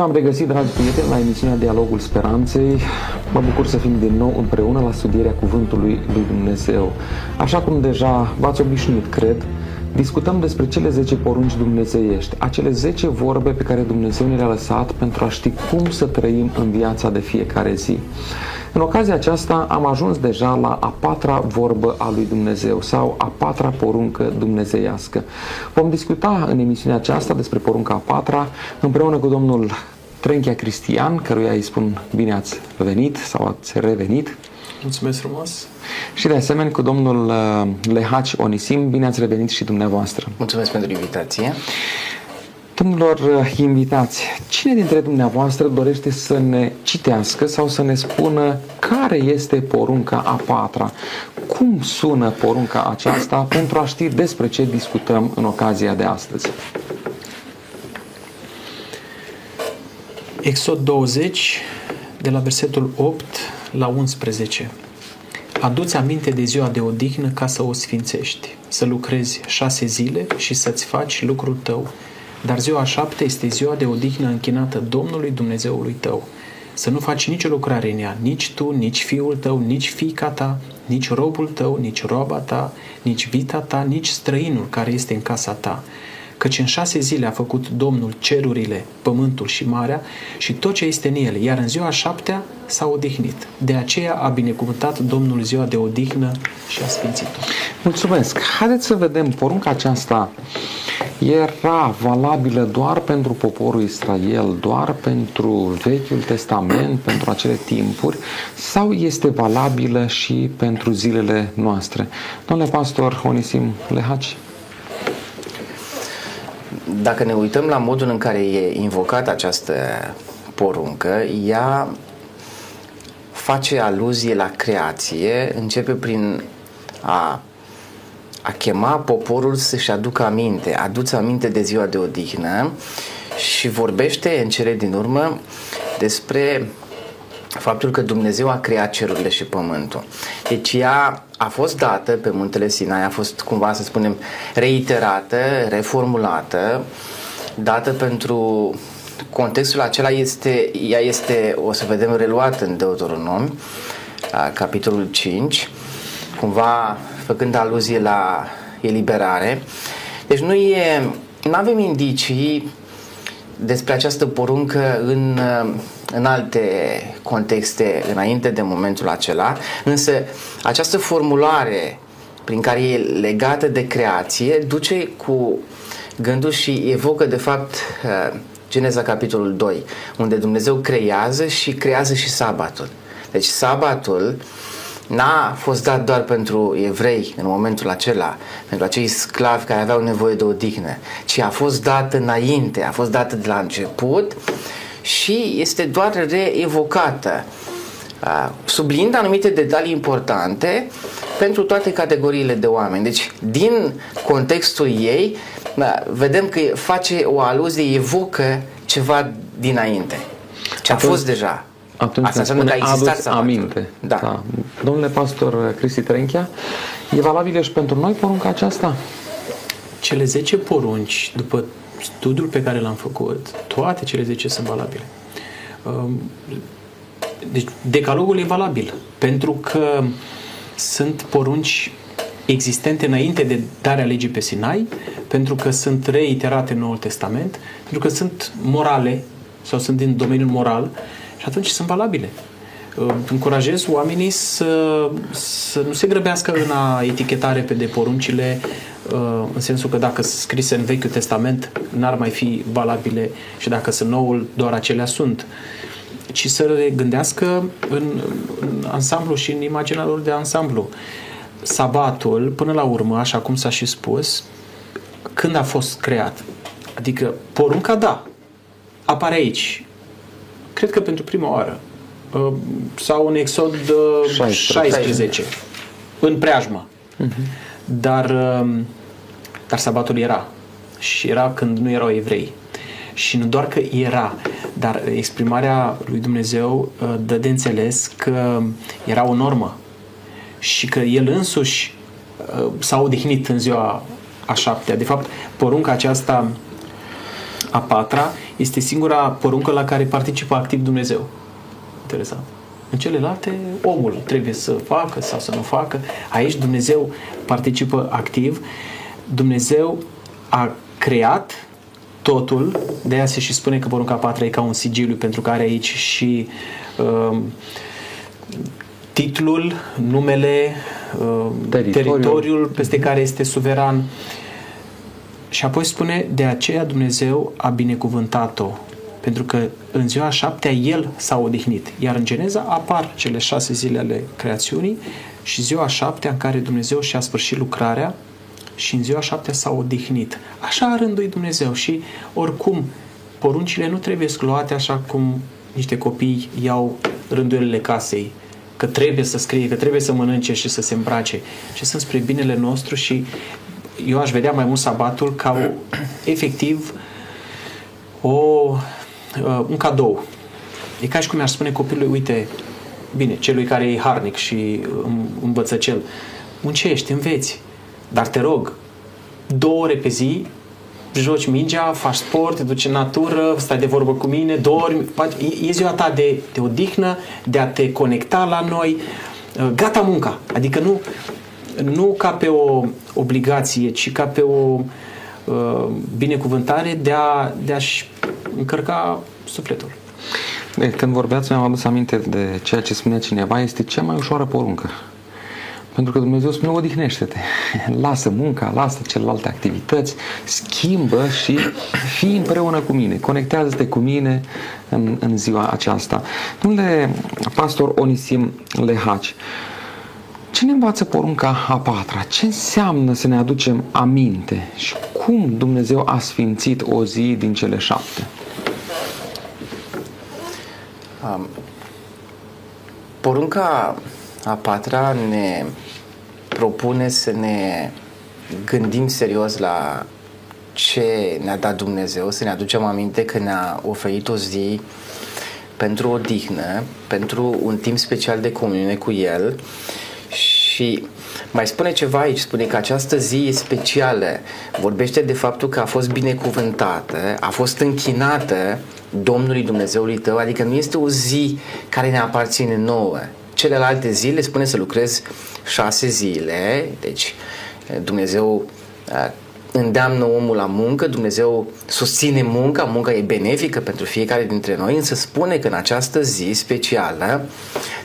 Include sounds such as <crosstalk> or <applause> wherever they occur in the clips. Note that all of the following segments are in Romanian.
Bine v-am regăsit, dragi prieteni, la emisiunea Dialogul Speranței. Mă bucur să fim din nou împreună la studierea Cuvântului lui Dumnezeu. Așa cum deja v-ați obișnuit, cred, discutăm despre cele 10 porunci dumnezeiești, acele 10 vorbe pe care Dumnezeu ne le-a lăsat pentru a ști cum să trăim în viața de fiecare zi. În ocazia aceasta am ajuns deja la a patra vorbă a lui Dumnezeu sau a patra poruncă dumnezeiască. Vom discuta în emisiunea aceasta despre porunca a patra împreună cu domnul Trenchia Cristian, căruia îi spun bine ați venit sau ați revenit. Mulțumesc frumos! Și de asemenea cu domnul uh, Lehaci Onisim, bine ați revenit și dumneavoastră. Mulțumesc pentru invitație! Domnilor uh, invitați, cine dintre dumneavoastră dorește să ne citească sau să ne spună care este porunca a patra? Cum sună porunca aceasta pentru a ști despre ce discutăm în ocazia de astăzi? Exod 20, de la versetul 8 la 11. Aduți aminte de ziua de odihnă ca să o sfințești, să lucrezi șase zile și să-ți faci lucrul tău, dar ziua șapte este ziua de odihnă închinată Domnului Dumnezeului tău. Să nu faci nicio lucrare în ea, nici tu, nici fiul tău, nici fiica ta, nici robul tău, nici roba ta, nici vita ta, nici străinul care este în casa ta. Căci în șase zile a făcut Domnul cerurile, pământul și marea și tot ce este în ele, iar în ziua șaptea s-a odihnit. De aceea a binecuvântat Domnul ziua de odihnă și a sfințit-o. Mulțumesc! Haideți să vedem porunca aceasta era valabilă doar pentru poporul Israel, doar pentru Vechiul Testament, pentru acele timpuri, sau este valabilă și pentru zilele noastre? Domnule pastor Onisim Lehaci? Dacă ne uităm la modul în care e invocată această poruncă, ea face aluzie la creație, începe prin a a chema poporul să-și aducă aminte, aduți aminte de ziua de odihnă și vorbește în cele din urmă despre faptul că Dumnezeu a creat cerurile și pământul. Deci ea a fost dată pe muntele Sinai, a fost cumva să spunem reiterată, reformulată, dată pentru contextul acela este, ea este, o să vedem, reluată în Deuteronomi, capitolul 5, cumva făcând aluzie la eliberare. Deci nu e, nu avem indicii despre această poruncă în, în alte contexte înainte de momentul acela, însă această formulare prin care e legată de creație duce cu gândul și evocă de fapt Geneza capitolul 2, unde Dumnezeu creează și creează și sabatul. Deci sabatul n-a fost dat doar pentru evrei în momentul acela, pentru acei sclavi care aveau nevoie de odihnă, ci a fost dat înainte, a fost dat de la început și este doar reevocată, subliniind anumite detalii importante pentru toate categoriile de oameni. Deci, din contextul ei, vedem că face o aluzie, evocă ceva dinainte, ce a fost deja atunci Asta înseamnă că a existat aminte. Da. da. Domnule pastor Cristi Trenchea, e valabilă și pentru noi porunca aceasta? Cele 10 porunci, după studiul pe care l-am făcut, toate cele 10 sunt valabile. Um, deci, decalogul e valabil, pentru că sunt porunci existente înainte de darea legii pe Sinai, pentru că sunt reiterate în Noul Testament, pentru că sunt morale sau sunt din domeniul moral și atunci sunt valabile. Uh, încurajez oamenii să, să nu se grăbească în a etichetare pe de poruncile uh, în sensul că dacă scrise în Vechiul Testament n-ar mai fi valabile și dacă sunt noul, doar acelea sunt ci să le gândească în, în ansamblu și în imaginea lor de ansamblu. Sabatul, până la urmă, așa cum s-a și spus, când a fost creat? Adică porunca, da, apare aici, cred că pentru prima oară, uh, sau în Exod 16, 16 în preajmă. Uh-huh. Dar, um, dar sabatul era. Și era când nu erau evrei. Și nu doar că era, dar exprimarea lui Dumnezeu uh, dă de înțeles că era o normă și că el însuși uh, s-a odihnit în ziua a șaptea. De fapt, porunca aceasta a patra este singura poruncă la care participă activ Dumnezeu. Interesant. În celelalte, omul trebuie să facă sau să nu facă. Aici Dumnezeu participă activ. Dumnezeu a creat totul, de aia se și spune că porunca patra e ca un sigiliu, pentru că are aici și uh, titlul, numele, uh, teritoriul. teritoriul peste care este suveran. Și apoi spune, de aceea Dumnezeu a binecuvântat-o, pentru că în ziua șaptea El s-a odihnit. Iar în Geneza apar cele șase zile ale creațiunii și ziua șaptea în care Dumnezeu și-a sfârșit lucrarea și în ziua șaptea s-a odihnit. Așa a rânduit Dumnezeu și oricum poruncile nu trebuie luate așa cum niște copii iau rânduielile casei, că trebuie să scrie, că trebuie să mănânce și să se îmbrace, ci sunt spre binele nostru și eu aș vedea mai mult sabatul ca o, efectiv o, uh, un cadou. E ca și cum mi-aș spune copilului, uite, bine, celui care e harnic și învățăcel, muncești, înveți, dar te rog, două ore pe zi joci mingea, faci sport, te duci în natură, stai de vorbă cu mine, dormi, e ziua ta de, de odihnă, de a te conecta la noi, uh, gata munca. Adică nu, nu ca pe o obligație, ci ca pe o uh, binecuvântare de, a, de a-și încărca sufletul. Când vorbeați, mi-am adus aminte de ceea ce spunea cineva, este cea mai ușoară poruncă. Pentru că Dumnezeu spune, odihnește-te, <laughs> lasă munca, lasă celelalte activități, schimbă și fii împreună cu mine, conectează-te cu mine în, în ziua aceasta. Domnule pastor Onisim Lehaci, ce ne învață porunca a patra? Ce înseamnă să ne aducem aminte și cum Dumnezeu a sfințit o zi din cele șapte? Um, porunca a patra ne propune să ne gândim serios la ce ne-a dat Dumnezeu, să ne aducem aminte că ne-a oferit o zi pentru o dihnă, pentru un timp special de comuniune cu El și mai spune ceva aici, spune că această zi e specială, vorbește de faptul că a fost binecuvântată, a fost închinată Domnului Dumnezeului tău, adică nu este o zi care ne aparține nouă, celelalte zile spune să lucrezi șase zile, deci Dumnezeu îndeamnă omul la muncă, Dumnezeu susține munca, munca e benefică pentru fiecare dintre noi, însă spune că în această zi specială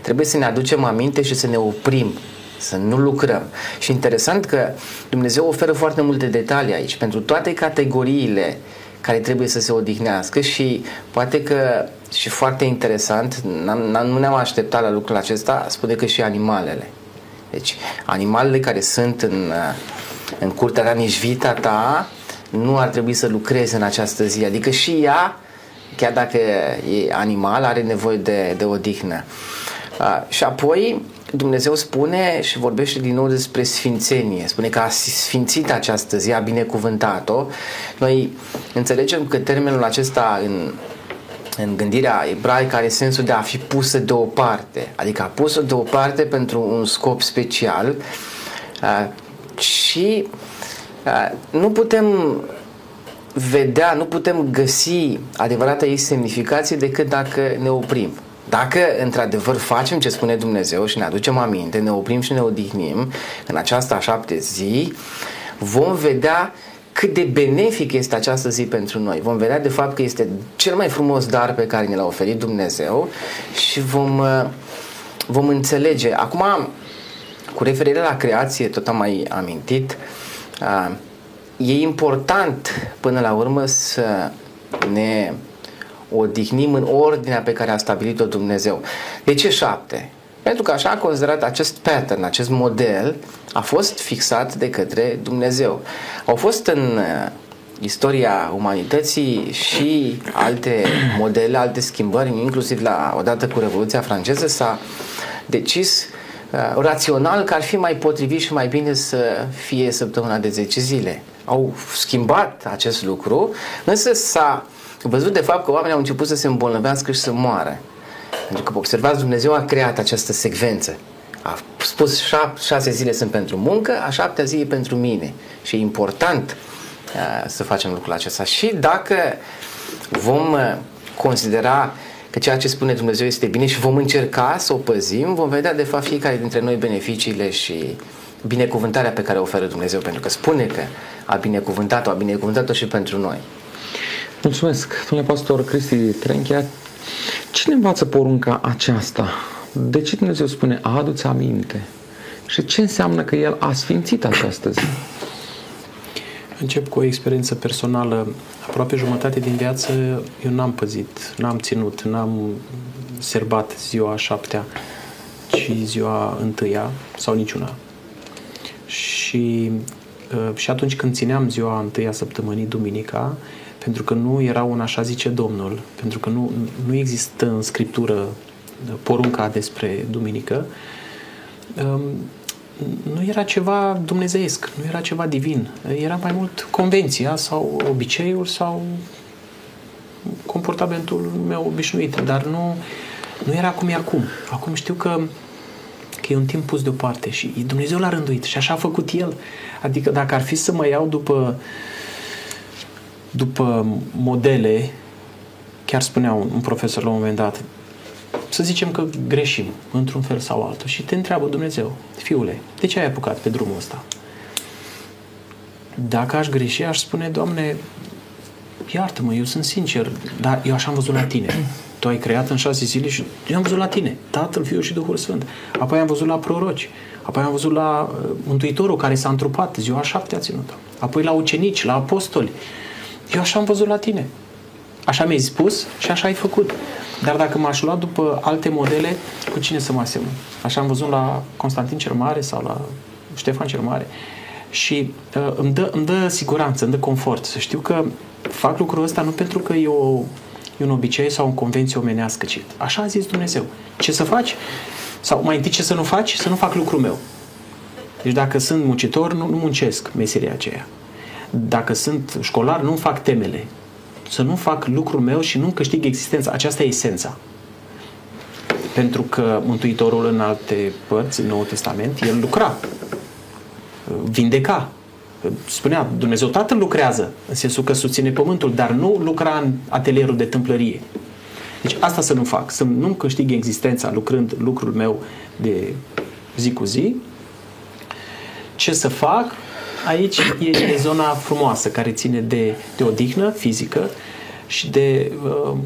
trebuie să ne aducem aminte și să ne oprim, să nu lucrăm. Și interesant că Dumnezeu oferă foarte multe detalii aici, pentru toate categoriile care trebuie să se odihnească și poate că și foarte interesant, n-am, nu ne-am așteptat la lucrul acesta, spune că și animalele. Deci, animalele care sunt în, în curtea ta, nici vita ta, nu ar trebui să lucreze în această zi. Adică și ea, chiar dacă e animal, are nevoie de, de odihnă. Uh, și apoi, Dumnezeu spune și vorbește din nou despre sfințenie. Spune că a sfințit această zi, a binecuvântat-o. Noi înțelegem că termenul acesta în în gândirea ebraică are sensul de a fi pusă deoparte, adică a pusă deoparte pentru un scop special uh, și uh, nu putem vedea, nu putem găsi adevărata ei semnificație decât dacă ne oprim. Dacă într-adevăr facem ce spune Dumnezeu și ne aducem aminte, ne oprim și ne odihnim în această a șapte zi, vom vedea cât de benefic este această zi pentru noi. Vom vedea de fapt că este cel mai frumos dar pe care ne l-a oferit Dumnezeu și vom, uh, vom înțelege. Acum, cu referire la creație, tot am mai amintit, uh, e important până la urmă să ne odihnim în ordinea pe care a stabilit-o Dumnezeu. De ce șapte? Pentru că așa a considerat acest pattern, acest model, a fost fixat de către Dumnezeu. Au fost în uh, istoria umanității și alte modele, alte schimbări, inclusiv la odată cu Revoluția franceză s-a decis uh, rațional că ar fi mai potrivit și mai bine să fie săptămâna de 10 zile. Au schimbat acest lucru, însă s-a văzut de fapt că oamenii au început să se îmbolnăvească și să moară. Pentru că, observați, Dumnezeu a creat această secvență. A spus șase zile sunt pentru muncă, a șaptea zi e pentru mine. Și e important uh, să facem lucrul acesta. Și dacă vom uh, considera că ceea ce spune Dumnezeu este bine și vom încerca să o păzim, vom vedea de fapt fiecare dintre noi beneficiile și binecuvântarea pe care o oferă Dumnezeu, pentru că spune că a binecuvântat-o, a binecuvântat-o și pentru noi. Mulțumesc, domnule pastor Cristi Trenchea. Cine învață porunca aceasta? De ce Dumnezeu spune, adu-ți aminte? Și ce înseamnă că El a sfințit această zi? Încep cu o experiență personală. Aproape jumătate din viață eu n-am păzit, n-am ținut, n-am serbat ziua a șaptea, ci ziua întâia sau niciuna. Și, uh, și atunci când țineam ziua întâia săptămânii, duminica, pentru că nu era un așa zice Domnul, pentru că nu, nu există în Scriptură porunca despre duminică, um, nu era ceva dumnezeiesc, nu era ceva divin. Era mai mult convenția sau obiceiul sau comportamentul meu obișnuit, dar nu, nu era cum e acum. Acum știu că, că e un timp pus deoparte și Dumnezeu l-a rânduit și așa a făcut El. Adică dacă ar fi să mă iau după, după modele, chiar spunea un, un profesor la un moment dat, să zicem că greșim într-un fel sau altul și te întreabă Dumnezeu, fiule, de ce ai apucat pe drumul ăsta? Dacă aș greși, aș spune, Doamne, iartă-mă, eu sunt sincer, dar eu așa am văzut la tine. Tu ai creat în șase zile și eu am văzut la tine, Tatăl, Fiul și Duhul Sfânt. Apoi am văzut la proroci, apoi am văzut la uh, Mântuitorul care s-a întrupat, ziua șapte a ținut Apoi la ucenici, la apostoli. Eu așa am văzut la tine. Așa mi-ai spus și așa ai făcut. Dar dacă m-aș lua după alte modele, cu cine să mă asemăn? Așa am văzut la Constantin cel Mare sau la Ștefan cel Mare. Și uh, îmi, dă, îmi dă siguranță, îmi dă confort să știu că fac lucrul ăsta nu pentru că e, o, e un obicei sau o convenție omenească, ci așa a zis Dumnezeu. Ce să faci? Sau mai întâi ce să nu faci? Să nu fac lucrul meu. Deci dacă sunt muncitor, nu, nu muncesc meseria aceea. Dacă sunt școlar, nu fac temele să nu fac lucrul meu și nu câștig existența. Aceasta e esența. Pentru că Mântuitorul în alte părți, în Noul Testament, el lucra, vindeca. Spunea, Dumnezeu Tatăl lucrează, în sensul că susține pământul, dar nu lucra în atelierul de tâmplărie. Deci asta să nu fac, să nu câștig existența lucrând lucrul meu de zi cu zi. Ce să fac? Aici e, e zona frumoasă care ține de, de odihnă fizică și de uh,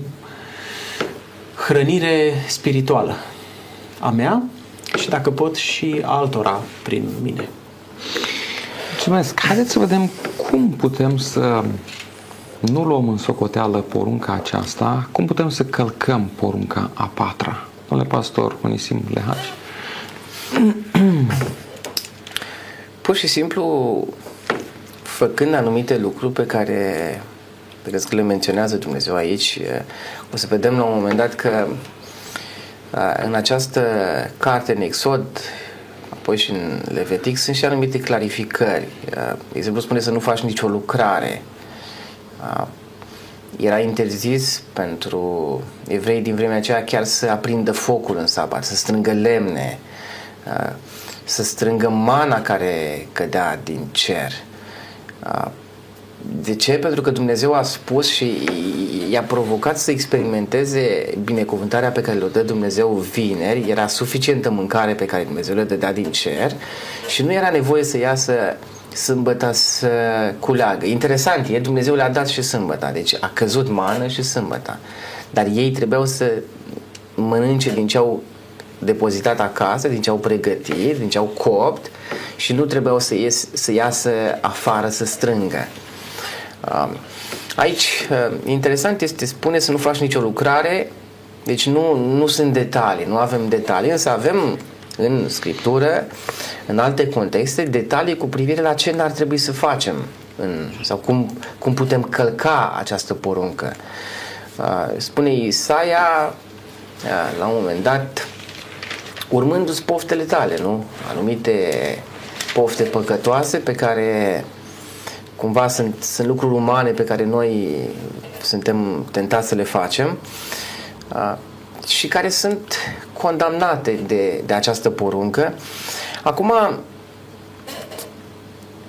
hrănire spirituală a mea și dacă pot și altora prin mine. Mulțumesc! Haideți să vedem cum putem să nu luăm în socoteală porunca aceasta, cum putem să călcăm porunca a patra. Domnule pastor Onisim Lehaci. <clears throat> pur și simplu făcând anumite lucruri pe care pe care le menționează Dumnezeu aici, o să vedem la un moment dat că în această carte, în Exod, apoi și în Levitic, sunt și anumite clarificări. De exemplu, spune să nu faci nicio lucrare. Era interzis pentru evrei din vremea aceea chiar să aprindă focul în sabat, să strângă lemne, să strângă mana care cădea din cer. De ce? Pentru că Dumnezeu a spus și i-a provocat să experimenteze binecuvântarea pe care le dă Dumnezeu vineri. Era suficientă mâncare pe care Dumnezeu le dădea din cer și nu era nevoie să iasă sâmbătă să culeagă. Interesant e, Dumnezeu le-a dat și sâmbătă, deci a căzut mană și sâmbătă. Dar ei trebuiau să mănânce din ce au depozitat acasă, din ce au pregătit, din ce au copt și nu trebuiau să, ies, să iasă afară să strângă. Um, aici, uh, interesant este, spune să nu faci nicio lucrare, deci nu, nu sunt detalii, nu avem detalii, însă avem în scriptură, în alte contexte, detalii cu privire la ce n-ar trebui să facem în, sau cum, cum putem călca această poruncă. Uh, spune Isaia, uh, la un moment dat, urmându-ți poftele tale, nu? Anumite pofte păcătoase pe care cumva sunt, sunt lucruri umane pe care noi suntem tentați să le facem uh, și care sunt condamnate de, de această poruncă. Acum,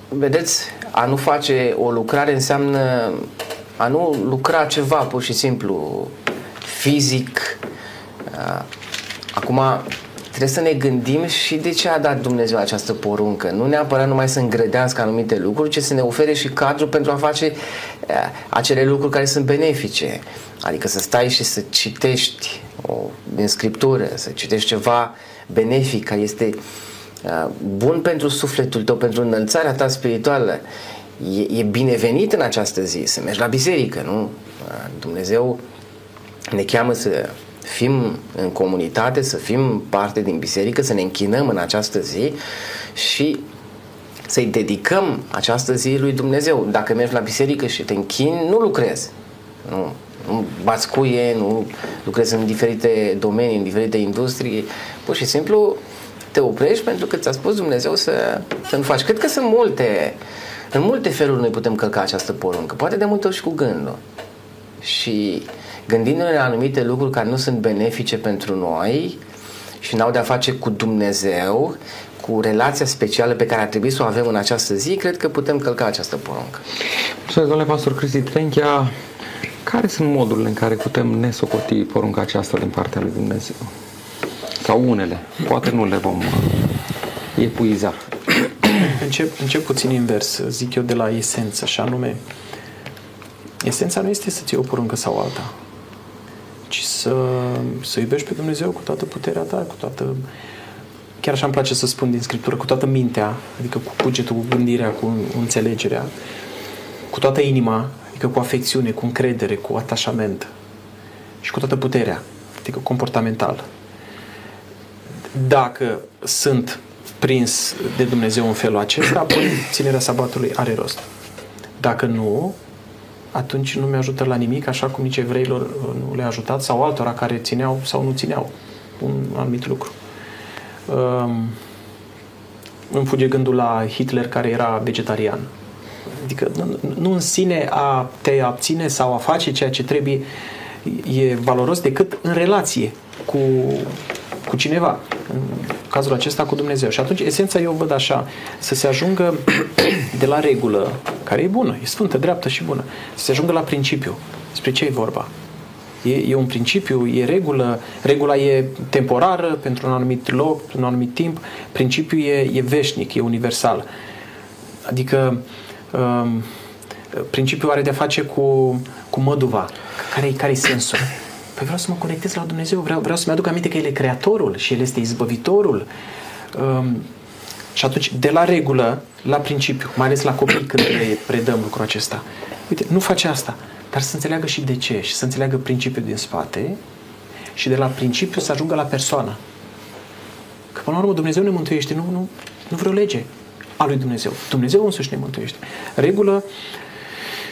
vedeți, a nu face o lucrare înseamnă a nu lucra ceva pur și simplu fizic. Uh, acum trebuie să ne gândim și de ce a dat Dumnezeu această poruncă. Nu neapărat numai să îngrădească anumite lucruri, ci să ne ofere și cadru pentru a face uh, acele lucruri care sunt benefice. Adică să stai și să citești o, din scriptură, să citești ceva benefic, care este uh, bun pentru sufletul tău, pentru înălțarea ta spirituală. E, e binevenit în această zi să mergi la biserică, nu? Uh, Dumnezeu ne cheamă să fim în comunitate, să fim parte din biserică, să ne închinăm în această zi și să-i dedicăm această zi lui Dumnezeu. Dacă mergi la biserică și te închini, nu lucrezi. Nu, nu bați cuie, nu lucrezi în diferite domenii, în diferite industrii. Pur și simplu te oprești pentru că ți-a spus Dumnezeu să, să nu faci. Cred că sunt multe, în multe feluri noi putem călca această poruncă. Poate de multe ori și cu gândul. Și gândindu-ne la anumite lucruri care nu sunt benefice pentru noi și n-au de-a face cu Dumnezeu, cu relația specială pe care ar trebui să o avem în această zi, cred că putem călca această poruncă. Mulțumesc, domnule pastor Cristi Trenchia. Care sunt modurile în care putem nesocoti porunca aceasta din partea lui Dumnezeu? Sau unele. Poate nu le vom uh, epuiza. <coughs> Încep, încep puțin invers, zic eu, de la esență, și anume, esența nu este să ții o poruncă sau alta, ci să, să iubești pe Dumnezeu cu toată puterea ta, cu toată chiar așa îmi place să spun din Scriptură, cu toată mintea, adică cu cugetul, cu gândirea, cu înțelegerea, cu toată inima, adică cu afecțiune, cu încredere, cu atașament și cu toată puterea, adică comportamental. Dacă sunt prins de Dumnezeu în felul acesta, apoi ținerea sabatului are rost. Dacă nu, atunci nu mi-ajută la nimic, așa cum nici evreilor uh, nu le-a ajutat, sau altora care țineau sau nu țineau un anumit lucru. Um, îmi fuge gândul la Hitler care era vegetarian. Adică nu, nu în sine a te abține sau a face ceea ce trebuie e valoros decât în relație cu, cu cineva. În cazul acesta cu Dumnezeu. Și atunci esența eu văd așa, să se ajungă <clears throat> de la regulă, care e bună, e sfântă, dreaptă și bună, să se ajungă la principiu. Despre ce e vorba? E, e un principiu, e regulă, regula e temporară pentru un anumit loc, pentru un anumit timp, principiul e, e veșnic, e universal. Adică um, principiul are de-a face cu, cu măduva. Care-i, care-i sensul? Păi vreau să mă conectez la Dumnezeu, vreau, vreau să-mi aduc aminte că El e Creatorul și El este Izbăvitorul. Um, și atunci, de la regulă la principiu, mai ales la copii când le predăm lucrul acesta, uite, nu face asta, dar să înțeleagă și de ce și să înțeleagă principiul din spate și de la principiu să ajungă la persoană. Că până la urmă Dumnezeu ne mântuiește, nu, nu, nu vreo lege a lui Dumnezeu. Dumnezeu însuși ne mântuiește. Regulă,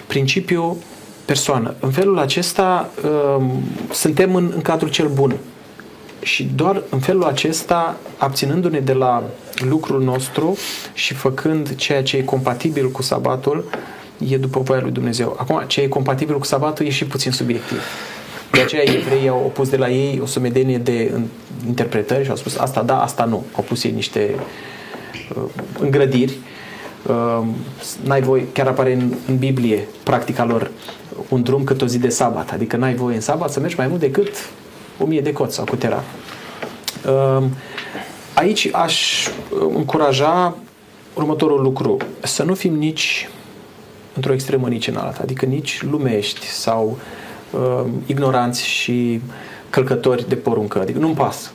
principiu, persoană. În felul acesta um, suntem în, în cadrul cel bun. Și doar în felul acesta, abținându-ne de la lucrul nostru și făcând ceea ce e compatibil cu sabatul, e după voia lui Dumnezeu. Acum, ce e compatibil cu sabatul e și puțin subiectiv. De aceea evreii au pus de la ei o sumedenie de interpretări și au spus asta da, asta nu. Au pus ei niște uh, îngrădiri. Uh, n-ai voie, chiar apare în, în Biblie practica lor un drum cât o zi de sabat. Adică n-ai voie în sabat să mergi mai mult decât o mie de coți sau câteva. Uh, aici aș încuraja următorul lucru. Să nu fim nici într-o extremă, nici în alta. Adică nici lumești sau uh, ignoranți și călcători de poruncă. Adică nu-mi pas.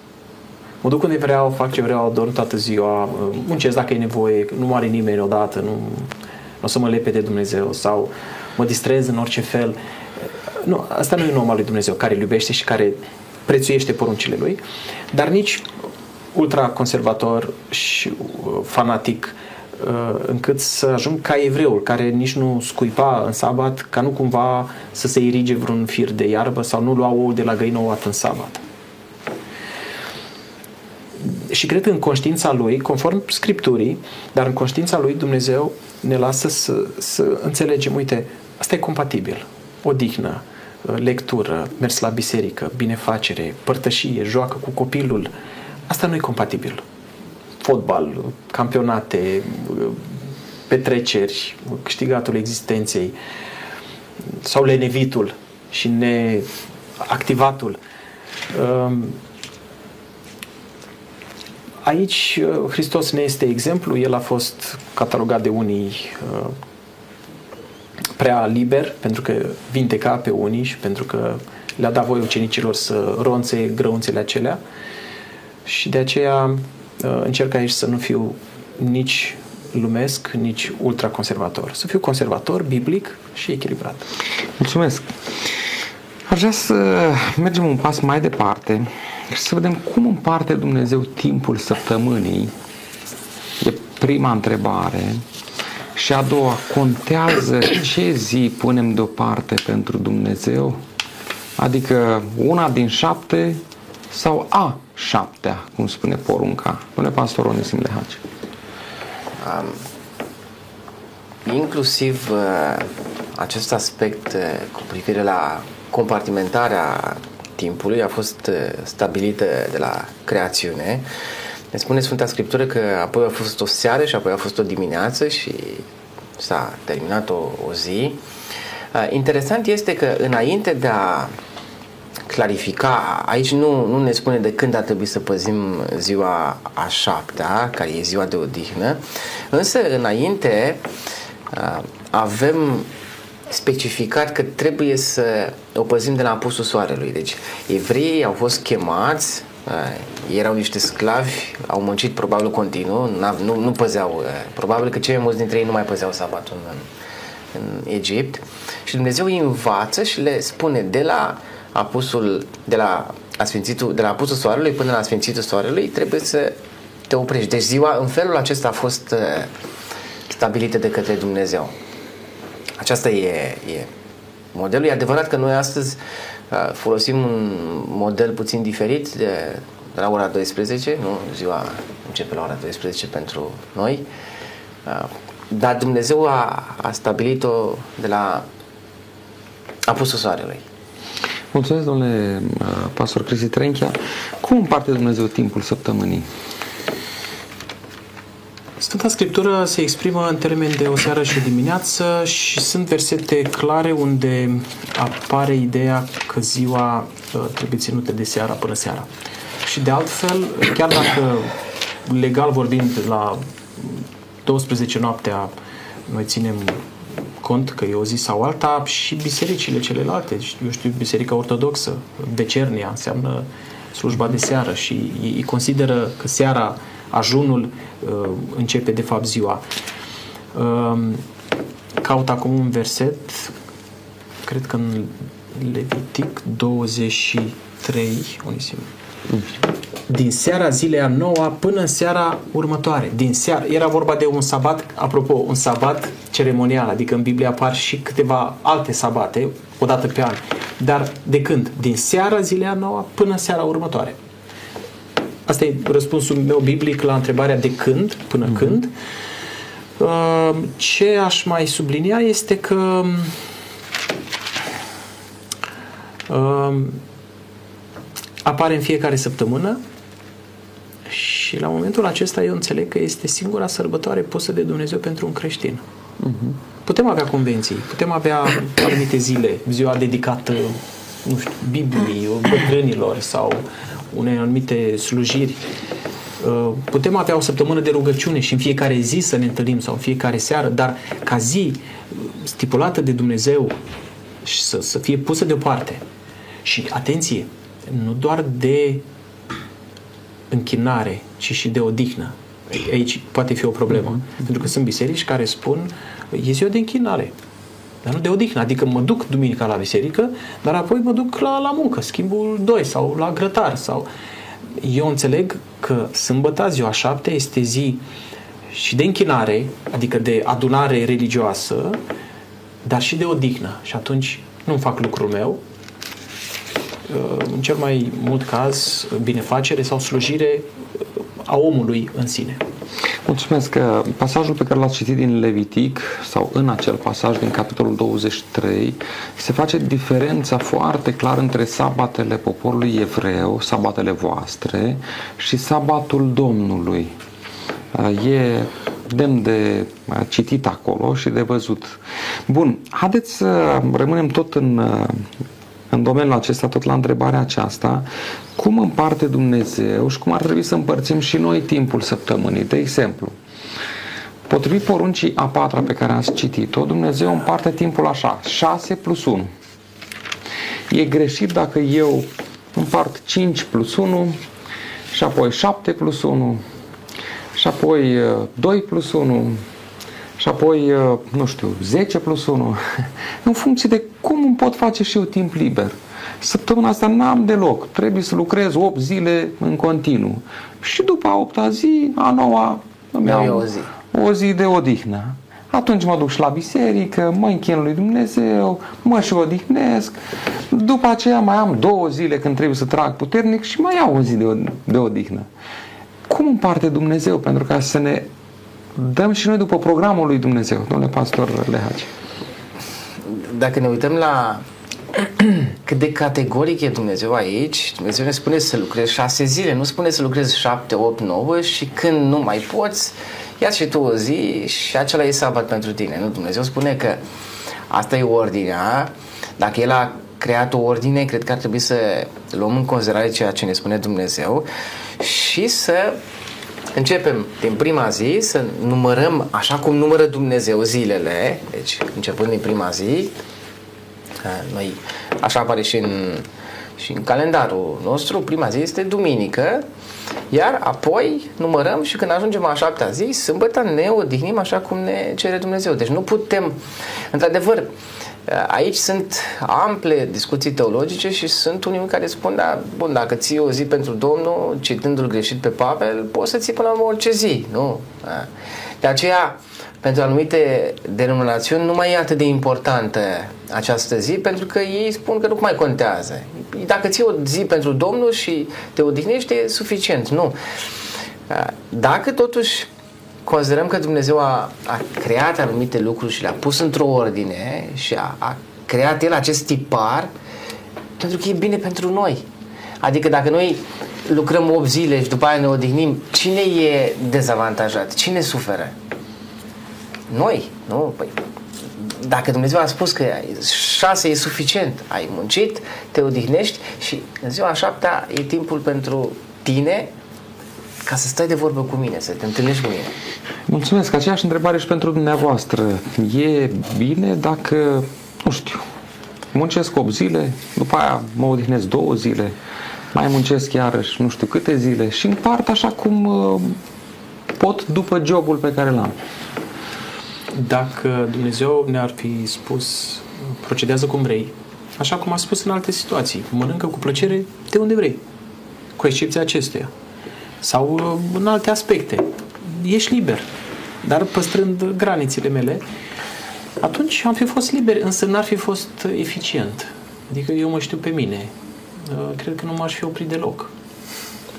Mă duc unde vreau, fac ce vreau, dorm toată ziua, uh, muncesc dacă e nevoie, nu moare nimeni odată, nu, nu o să mă lepe de Dumnezeu sau mă distrez în orice fel. Nu, asta nu e un om al lui Dumnezeu care îl iubește și care prețuiește poruncile lui, dar nici ultraconservator și uh, fanatic uh, încât să ajung ca evreul care nici nu scuipa în sabat ca nu cumva să se irige vreun fir de iarbă sau nu lua ou de la găină o în sabat. Și cred că în conștiința lui, conform Scripturii, dar în conștiința lui Dumnezeu ne lasă să, să înțelegem, uite, asta e compatibil. Odihnă, lectură, mers la biserică, binefacere, părtășie, joacă cu copilul. Asta nu e compatibil. Fotbal, campionate, petreceri, câștigatul existenței. sau lenevitul și neactivatul. Um, aici uh, Hristos ne este exemplu, el a fost catalogat de unii uh, prea liber pentru că vindeca pe unii și pentru că le-a dat voie ucenicilor să ronțe grăunțele acelea și de aceea uh, încerc aici să nu fiu nici lumesc, nici ultraconservator. Să fiu conservator, biblic și echilibrat. Mulțumesc! Aș vrea să mergem un pas mai departe și să vedem cum împarte Dumnezeu timpul săptămânii. E prima întrebare. Și a doua, contează ce zi punem deoparte pentru Dumnezeu? Adică una din șapte sau a șaptea, cum spune porunca. Spune pastorul Onisim Lehaci. Um, inclusiv uh, acest aspect uh, cu privire la compartimentarea timpului a fost uh, stabilită de la creațiune. Ne spune Sfânta Scriptură că apoi a fost o seară și apoi a fost o dimineață și s-a terminat o, o zi. Uh, interesant este că înainte de a clarifica, aici nu, nu ne spune de când ar trebui să păzim ziua a șaptea, care e ziua de odihnă, însă înainte uh, avem specificat că trebuie să o păzim de la apusul soarelui. Deci evreii au fost chemați, uh, erau niște sclavi, au muncit probabil continuu, nu, nu păzeau, uh, probabil că cei mulți dintre ei nu mai păzeau sabatul în, în Egipt și Dumnezeu îi învață și le spune de la apusul, de la, asfințitul, de la apusul soarelui până la sfințitul soarelui trebuie să te oprești. Deci ziua în felul acesta a fost uh, stabilită de către Dumnezeu. Aceasta e, e modelul. E adevărat că noi astăzi uh, folosim un model puțin diferit de, de la ora 12, nu? Ziua începe la ora 12 pentru noi. Uh, dar Dumnezeu a, a stabilit-o de la apusul soarelui. Mulțumesc, domnule uh, pastor Cristi Trenchia. Cum împarte Dumnezeu timpul săptămânii? Sfânta Scriptură se exprimă în termen de o seară și o dimineață și sunt versete clare unde apare ideea că ziua uh, trebuie ținută de seara până seara. Și de altfel, chiar dacă legal vorbind la 12 noaptea noi ținem cont că e o zi sau alta și bisericile celelalte, eu știu, biserica ortodoxă, vecernia, înseamnă slujba de seară și ei consideră că seara ajunul uh, începe de fapt ziua. Uh, caut acum un verset, cred că în Levitic 23, unisim, din seara zilei a noua până în seara următoare. Din seara, era vorba de un sabat, apropo, un sabat ceremonial, adică în Biblie apar și câteva alte sabate, o dată pe an. Dar de când? Din seara zilei a noua până în seara următoare. Asta e răspunsul meu biblic la întrebarea de când, până mm-hmm. când. Uh, ce aș mai sublinia este că uh, apare în fiecare săptămână și la momentul acesta eu înțeleg că este singura sărbătoare pusă de Dumnezeu pentru un creștin. Uh-huh. Putem avea convenții, putem avea anumite zile, ziua dedicată, nu știu, Bibliei, bătrânilor sau unei anumite slujiri. Uh, putem avea o săptămână de rugăciune și în fiecare zi să ne întâlnim sau în fiecare seară, dar ca zi stipulată de Dumnezeu și să, să fie pusă deoparte. Și atenție, nu doar de închinare, ci și de odihnă. Aici poate fi o problemă. Mm-hmm. Pentru că sunt biserici care spun e ziua de închinare. Dar nu de odihnă. Adică mă duc duminica la biserică, dar apoi mă duc la, la muncă, schimbul 2 sau la grătar. Sau... Eu înțeleg că sâmbăta, ziua șapte, este zi și de închinare, adică de adunare religioasă, dar și de odihnă. Și atunci nu fac lucrul meu, în cel mai mult caz, binefacere sau slujire a omului în sine. Mulțumesc. că Pasajul pe care l-ați citit din Levitic sau în acel pasaj din capitolul 23 se face diferența foarte clar între sabatele poporului evreu, sabatele voastre și sabatul Domnului. E demn de citit acolo și de văzut. Bun, haideți să rămânem tot în, în domeniul acesta, tot la întrebarea aceasta, cum împarte Dumnezeu și cum ar trebui să împărțim și noi timpul săptămânii. De exemplu, potrivit poruncii a patra pe care ați citit-o, Dumnezeu împarte timpul așa, 6 plus 1. E greșit dacă eu împart 5 plus 1 și apoi 7 plus 1 și apoi 2 uh, plus 1 și apoi, uh, nu știu, 10 plus 1 <laughs> în funcție de cum îmi pot face și eu timp liber. Săptămâna asta n-am deloc, trebuie să lucrez 8 zile în continuu și după a 8 zi, a 9 îmi iau o zi. o zi de odihnă. Atunci mă duc și la biserică, mă închin lui Dumnezeu, mă și odihnesc. După aceea mai am două zile când trebuie să trag puternic și mai iau o zi de, de odihnă. Cum împarte Dumnezeu pentru ca să ne dăm și noi după programul lui Dumnezeu, domnule pastor Lehaci? Dacă ne uităm la <clears throat> cât de categoric e Dumnezeu aici, Dumnezeu ne spune să lucrezi șase zile, nu spune să lucrezi șapte, opt, nouă și când nu mai poți, ia și tu o zi și acela e sabat pentru tine. Nu? Dumnezeu spune că asta e ordinea, dacă El a creat o ordine, cred că ar trebui să luăm în considerare ceea ce ne spune Dumnezeu și să începem din prima zi să numărăm așa cum numără Dumnezeu zilele, deci începând din prima zi, noi, așa apare și în, și în calendarul nostru, prima zi este duminică, iar apoi numărăm și când ajungem la șaptea zi, sâmbătă ne odihnim așa cum ne cere Dumnezeu. Deci nu putem, într-adevăr, Aici sunt ample discuții teologice și sunt unii care spun, da, bun, dacă ții o zi pentru Domnul, citându-l greșit pe Pavel, poți să ții până la orice zi, nu? De aceea, pentru anumite denominațiuni nu mai e atât de importantă această zi pentru că ei spun că nu mai contează. Dacă ții o zi pentru Domnul și te odihnești, e suficient. Nu. Dacă totuși considerăm că Dumnezeu a, a creat anumite lucruri și le-a pus într-o ordine și a, a creat El acest tipar pentru că e bine pentru noi. Adică dacă noi lucrăm 8 zile și după aia ne odihnim, cine e dezavantajat? Cine suferă? Noi, nu? Păi, dacă Dumnezeu a spus că șase e suficient, ai muncit, te odihnești și în ziua șaptea e timpul pentru tine ca să stai de vorbă cu mine, să te întâlnești cu mine. Mulțumesc. Aceeași întrebare și pentru dumneavoastră. E bine dacă, nu știu, muncesc 8 zile, după aia mă odihnesc două zile, mai muncesc iarăși nu știu câte zile și împart așa cum uh, pot după jobul pe care l-am. Dacă Dumnezeu ne-ar fi spus procedează cum vrei, așa cum a spus în alte situații, mănâncă cu plăcere de unde vrei, cu excepția acestuia. Sau uh, în alte aspecte. Ești liber, dar păstrând granițele mele, atunci am fi fost liber, însă n-ar fi fost eficient. Adică eu mă știu pe mine. Uh, cred că nu m-aș fi oprit deloc.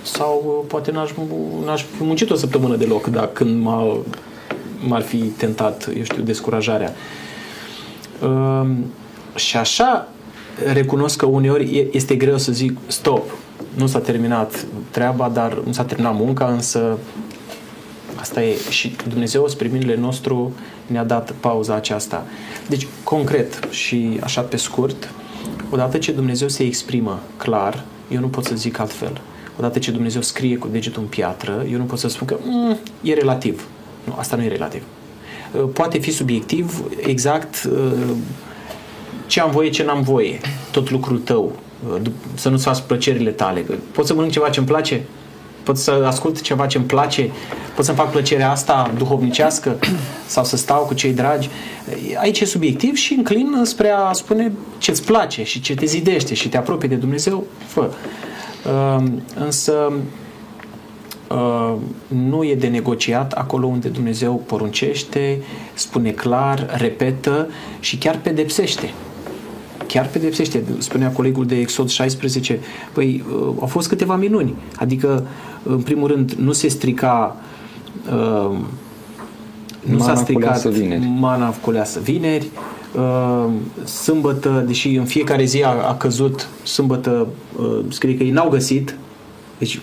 Sau uh, poate n-aș, n-aș fi muncit o săptămână deloc, dacă când m-a m-ar fi tentat, eu știu, descurajarea. Uh, și așa recunosc că uneori este greu să zic stop, nu s-a terminat treaba, dar nu s-a terminat munca, însă asta e. Și Dumnezeu, spre minele nostru, ne-a dat pauza aceasta. Deci, concret și așa pe scurt, odată ce Dumnezeu se exprimă clar, eu nu pot să zic altfel. Odată ce Dumnezeu scrie cu degetul în piatră, eu nu pot să spun că mm, e relativ. Nu, asta nu e relativ. Uh, poate fi subiectiv exact uh, ce am voie, ce n-am voie. Tot lucrul tău. Uh, să nu-ți faci plăcerile tale. Pot să mănânc ceva ce-mi place? Pot să ascult ceva ce-mi place? Pot să-mi fac plăcerea asta duhovnicească? <clears throat> Sau să stau cu cei dragi? Aici e subiectiv și înclin spre a spune ce-ți place și ce te zidește și te apropie de Dumnezeu. Fă. Însă Uh, nu e de negociat acolo unde Dumnezeu poruncește, spune clar, repetă și chiar pedepsește. Chiar pedepsește. Spunea colegul de Exod 16, păi uh, au fost câteva minuni. Adică, în primul rând, nu se strica uh, nu mana s-a stricat vineri. mana culeasă vineri, uh, sâmbătă, deși în fiecare zi a, a căzut, sâmbătă uh, scrie că ei n-au găsit, deci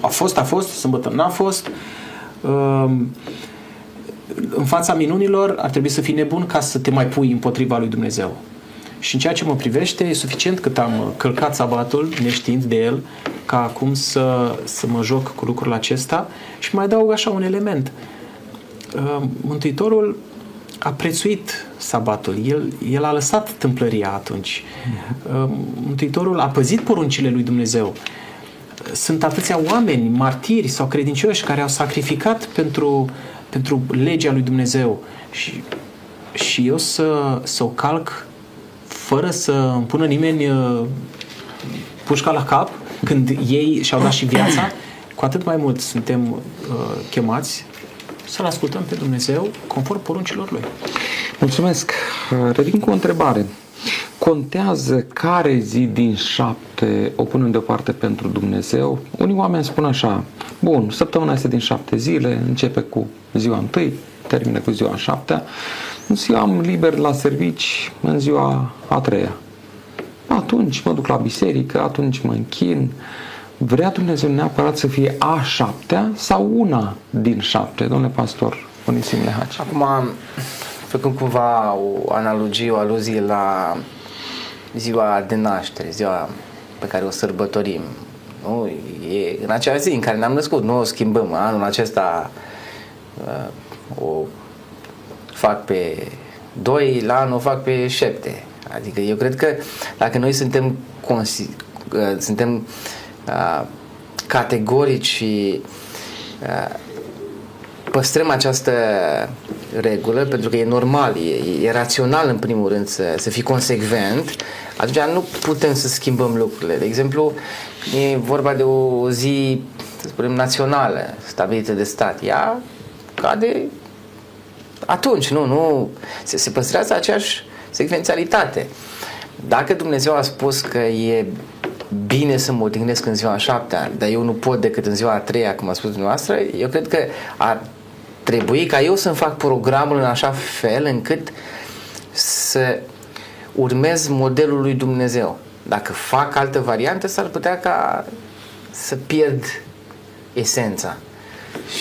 a fost, a fost, sâmbătă n-a fost. Um, în fața minunilor ar trebui să fii nebun ca să te mai pui împotriva lui Dumnezeu. Și în ceea ce mă privește, e suficient cât am călcat sabatul, neștiind de el, ca acum să, să mă joc cu lucrul acesta și mai adaug așa un element. Uh, Mântuitorul a prețuit sabatul. El, el a lăsat tâmplăria atunci. Uh, Mântuitorul a păzit poruncile lui Dumnezeu. Sunt atâția oameni, martiri sau credincioși care au sacrificat pentru, pentru legea lui Dumnezeu și, și eu să, să o calc fără să îmi pună nimeni uh, pușca la cap când ei și-au dat și viața, cu atât mai mult suntem uh, chemați să-L ascultăm pe Dumnezeu conform poruncilor Lui. Mulțumesc. Revin cu o întrebare. Contează care zi din șapte o punem deoparte pentru Dumnezeu? Unii oameni spun așa, bun, săptămâna este din șapte zile, începe cu ziua întâi, termină cu ziua a șaptea, în ziua am liber la servici în ziua a treia. Atunci mă duc la biserică, atunci mă închin, vrea Dumnezeu neapărat să fie a șaptea sau una din șapte, domnule pastor Onisim Lehaci? Acum, făcând cumva o analogie, o aluzie la ziua de naștere, ziua pe care o sărbătorim. Nu? E în acea zi în care ne-am născut, nu o schimbăm. Anul acesta uh, o fac pe 2, la anul o fac pe 7. Adică eu cred că dacă noi suntem, uh, suntem Uh, categorici și uh, păstrăm această regulă pentru că e normal, e, e rațional în primul rând să, să fii consecvent, atunci nu putem să schimbăm lucrurile. De exemplu, e vorba de o zi, să spunem, națională, stabilită de stat. Ea cade atunci, nu, nu, se, se păstrează aceeași secvențialitate. Dacă Dumnezeu a spus că e bine să mă odihnesc în ziua a șaptea, dar eu nu pot decât în ziua a treia, cum a spus dumneavoastră, eu cred că ar trebui ca eu să-mi fac programul în așa fel încât să urmez modelul lui Dumnezeu. Dacă fac altă variantă, s-ar putea ca să pierd esența.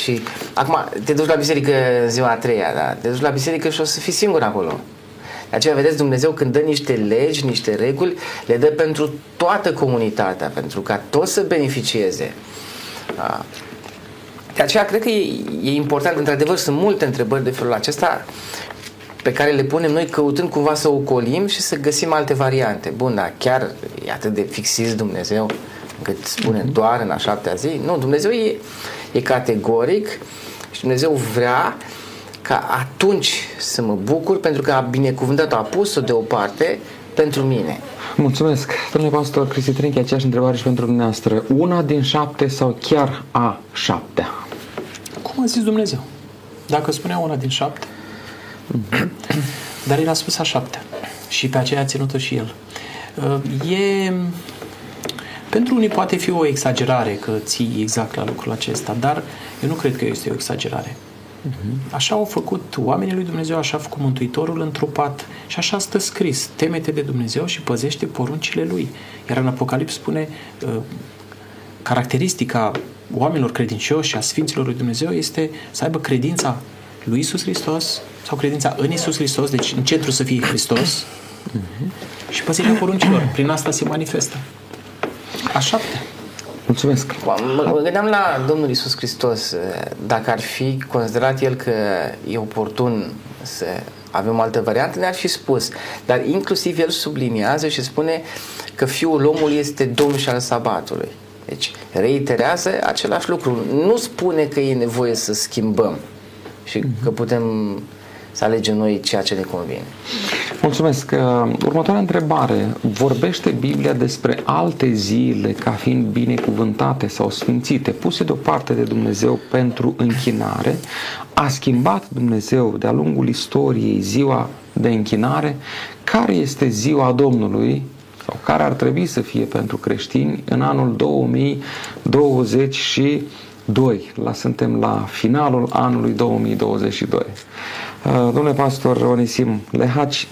Și acum te duci la biserică ziua a treia, da? te duci la biserică și o să fii singur acolo. De aceea, vedeți, Dumnezeu când dă niște legi, niște reguli, le dă pentru toată comunitatea, pentru ca toți să beneficieze. De aceea, cred că e, e important, într-adevăr, sunt multe întrebări de felul acesta pe care le punem noi căutând cumva să ocolim și să găsim alte variante. Bun, dar chiar e atât de fixist Dumnezeu încât spune mhm. doar în a șaptea zi? Nu, Dumnezeu e, e categoric și Dumnezeu vrea ca atunci să mă bucur pentru că a binecuvântat, a pus-o deoparte pentru mine. Mulțumesc. Domnule pastor Cristi Trenchi, aceeași întrebare și pentru dumneavoastră. Una din șapte sau chiar a șaptea? Cum a zis Dumnezeu? Dacă spunea una din șapte, mm-hmm. dar el a spus a șaptea și pe aceea a ținut-o și el. Uh, e... Pentru unii poate fi o exagerare că ții exact la lucrul acesta, dar eu nu cred că este o exagerare. Uh-huh. Așa au făcut oamenii lui Dumnezeu, așa a făcut Mântuitorul întrupat și așa stă scris, temete de Dumnezeu și păzește poruncile lui. Iar în Apocalips spune uh, caracteristica oamenilor credincioși și a Sfinților lui Dumnezeu este să aibă credința lui Isus Hristos sau credința în Isus Hristos, deci în centru să fie Hristos uh-huh. și păzirea poruncilor. Prin asta se manifestă. A șaptea. Mulțumesc. Mă, mă gândeam la Domnul Isus Hristos, dacă ar fi considerat El că e oportun să avem o altă variantă, ne-ar fi spus. Dar inclusiv El subliniază și spune că Fiul omului este Domn și al sabatului. Deci reiterează același lucru. Nu spune că e nevoie să schimbăm și că putem să alegem noi ceea ce ne convine. Mulțumesc. Uh, următoarea întrebare. Vorbește Biblia despre alte zile ca fiind binecuvântate sau sfințite, puse deoparte de Dumnezeu pentru închinare? A schimbat Dumnezeu de-a lungul istoriei ziua de închinare? Care este ziua Domnului sau care ar trebui să fie pentru creștini în anul 2022? La, suntem la finalul anului 2022. Uh, domnule pastor Onisim Lehaci,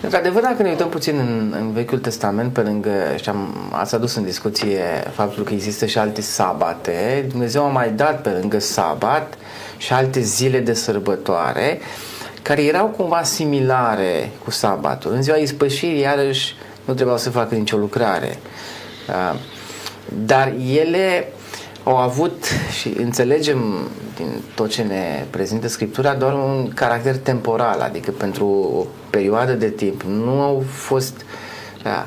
Într-adevăr, dacă ne uităm puțin în, în Vechiul Testament, pe lângă, și am, ați adus în discuție faptul că există și alte sabate, Dumnezeu a mai dat pe lângă sabat și alte zile de sărbătoare care erau cumva similare cu sabatul. În ziua ispășirii, iarăși, nu trebuia să facă nicio lucrare. Dar ele au avut și înțelegem din tot ce ne prezintă Scriptura doar un caracter temporal, adică pentru o perioadă de timp. Nu au fost da,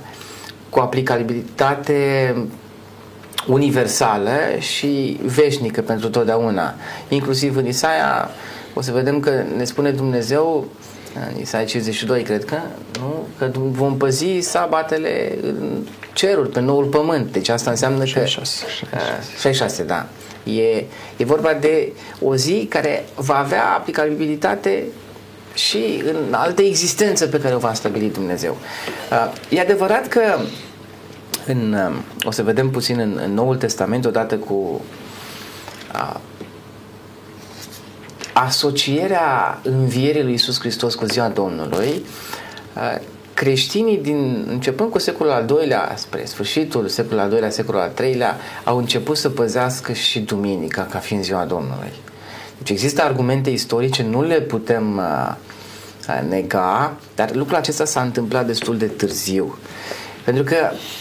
cu aplicabilitate universală și veșnică pentru totdeauna. Inclusiv în Isaia o să vedem că ne spune Dumnezeu în Isaia 52, cred că, nu? că vom păzi sabatele în ceruri, pe noul pământ. Deci asta înseamnă 66. că... 66, da. E, e vorba de o zi care va avea aplicabilitate și în alte existențe pe care o va stabili Dumnezeu. E adevărat că în, o să vedem puțin în, în Noul Testament, odată cu a, asocierea învierii lui Isus Hristos cu ziua Domnului, a, creștinii din, începând cu secolul al doilea spre sfârșitul secolul al doilea, secolul al treilea, au început să păzească și duminica ca fiind ziua Domnului. Deci există argumente istorice, nu le putem uh, nega, dar lucrul acesta s-a întâmplat destul de târziu. Pentru că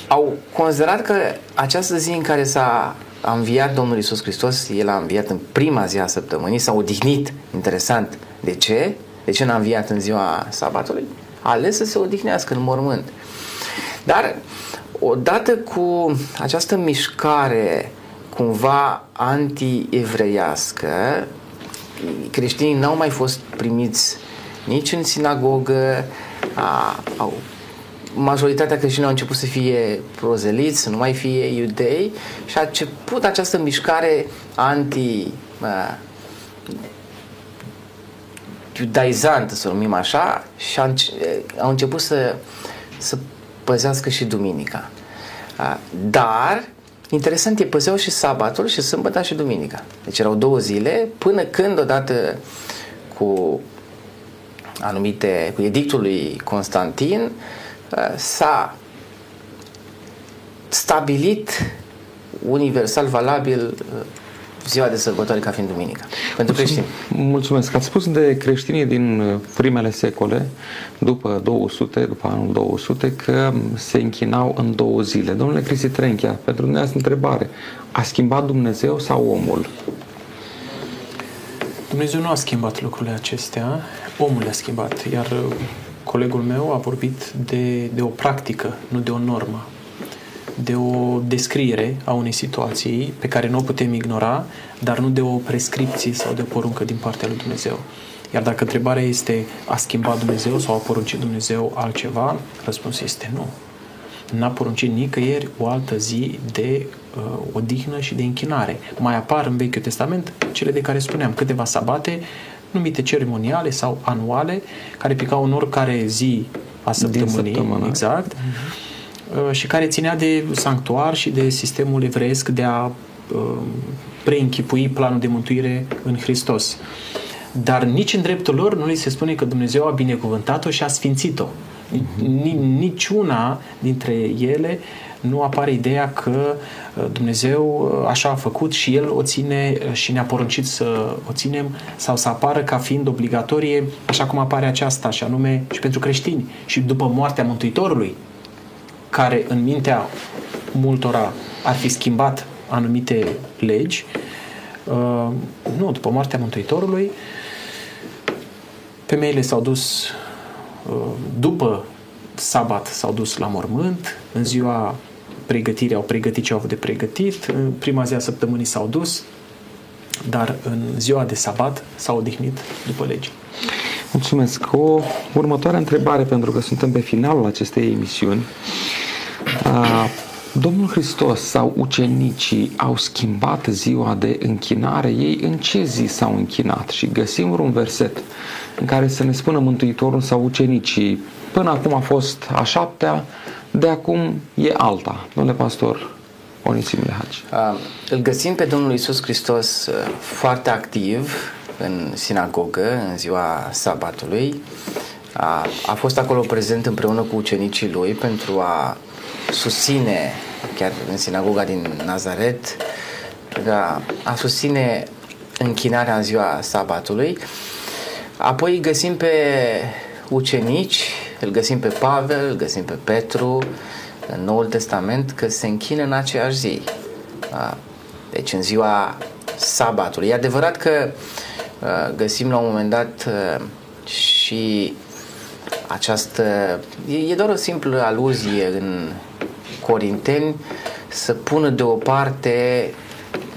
au considerat că această zi în care s-a a înviat Domnul Isus Hristos, El a înviat în prima zi a săptămânii, s-a odihnit, interesant. De ce? De ce n-a înviat în ziua sabatului? A ales să se odihnească în mormânt. Dar odată cu această mișcare cumva anti-evreiască, creștinii n-au mai fost primiți nici în sinagogă, a, au, majoritatea creștinilor au început să fie prozeliți, să nu mai fie iudei și a început această mișcare anti a, iudaizantă, să o numim așa, și au, au început să, să păzească și duminica. Dar, interesant, e păzeau și sabatul și sâmbătă și duminica. Deci erau două zile până când, odată cu anumite, cu edictul lui Constantin, s-a stabilit universal valabil ziua de sărbătoare ca fiind duminica. Pentru creștini. Mulțumesc. Ați spus de creștinii din uh, primele secole, după 200, după anul 200, că se închinau în două zile. Domnule Cristi Trenchea, pentru dumneavoastră întrebare. A schimbat Dumnezeu sau omul? Dumnezeu nu a schimbat lucrurile acestea, omul le-a schimbat, iar uh, colegul meu a vorbit de, de o practică, nu de o normă de o descriere a unei situații pe care nu o putem ignora, dar nu de o prescripție sau de o poruncă din partea lui Dumnezeu. Iar dacă întrebarea este a schimbat Dumnezeu sau a poruncit Dumnezeu altceva, răspunsul este nu. N-a poruncit nicăieri o altă zi de uh, odihnă și de închinare. Mai apar în Vechiul Testament cele de care spuneam, câteva sabate numite ceremoniale sau anuale, care picau în oricare zi a săptămânii, exact. Uh-huh Uh, și care ținea de sanctuar și de sistemul evreiesc de a uh, preînchipui planul de mântuire în Hristos. Dar nici în dreptul lor nu li se spune că Dumnezeu a binecuvântat-o și a sfințit-o. Niciuna dintre ele nu apare ideea că uh, Dumnezeu așa a făcut și El o ține și ne-a poruncit să o ținem sau să apară ca fiind obligatorie, așa cum apare aceasta, și anume și pentru creștini. Și după moartea Mântuitorului, care în mintea multora ar fi schimbat anumite legi, uh, nu, după moartea Mântuitorului, femeile s-au dus uh, după sabat s-au dus la mormânt, în ziua pregătirii au pregătit ce au avut de pregătit, în prima zi a săptămânii s-au dus, dar în ziua de sabat s-au odihnit după legi. Mulțumesc. O următoare întrebare, pentru că suntem pe finalul acestei emisiuni. Domnul Hristos sau ucenicii au schimbat ziua de închinare, ei în ce zi s-au închinat? Și găsim un verset în care să ne spună Mântuitorul sau ucenicii, până acum a fost a șaptea, de acum e alta. Domnule pastor, Onisim Lehaci. Îl găsim pe Domnul Isus Hristos foarte activ în sinagogă în ziua sabatului a, a fost acolo prezent împreună cu ucenicii lui pentru a susține, chiar în sinagoga din Nazaret, a, a susține închinarea în ziua sabatului. Apoi găsim pe ucenici, îl găsim pe Pavel, îl găsim pe Petru în Noul Testament că se închină în aceeași zi. Deci în ziua sabatului. E adevărat că găsim la un moment dat și această... E doar o simplă aluzie în Corinteni să pună deoparte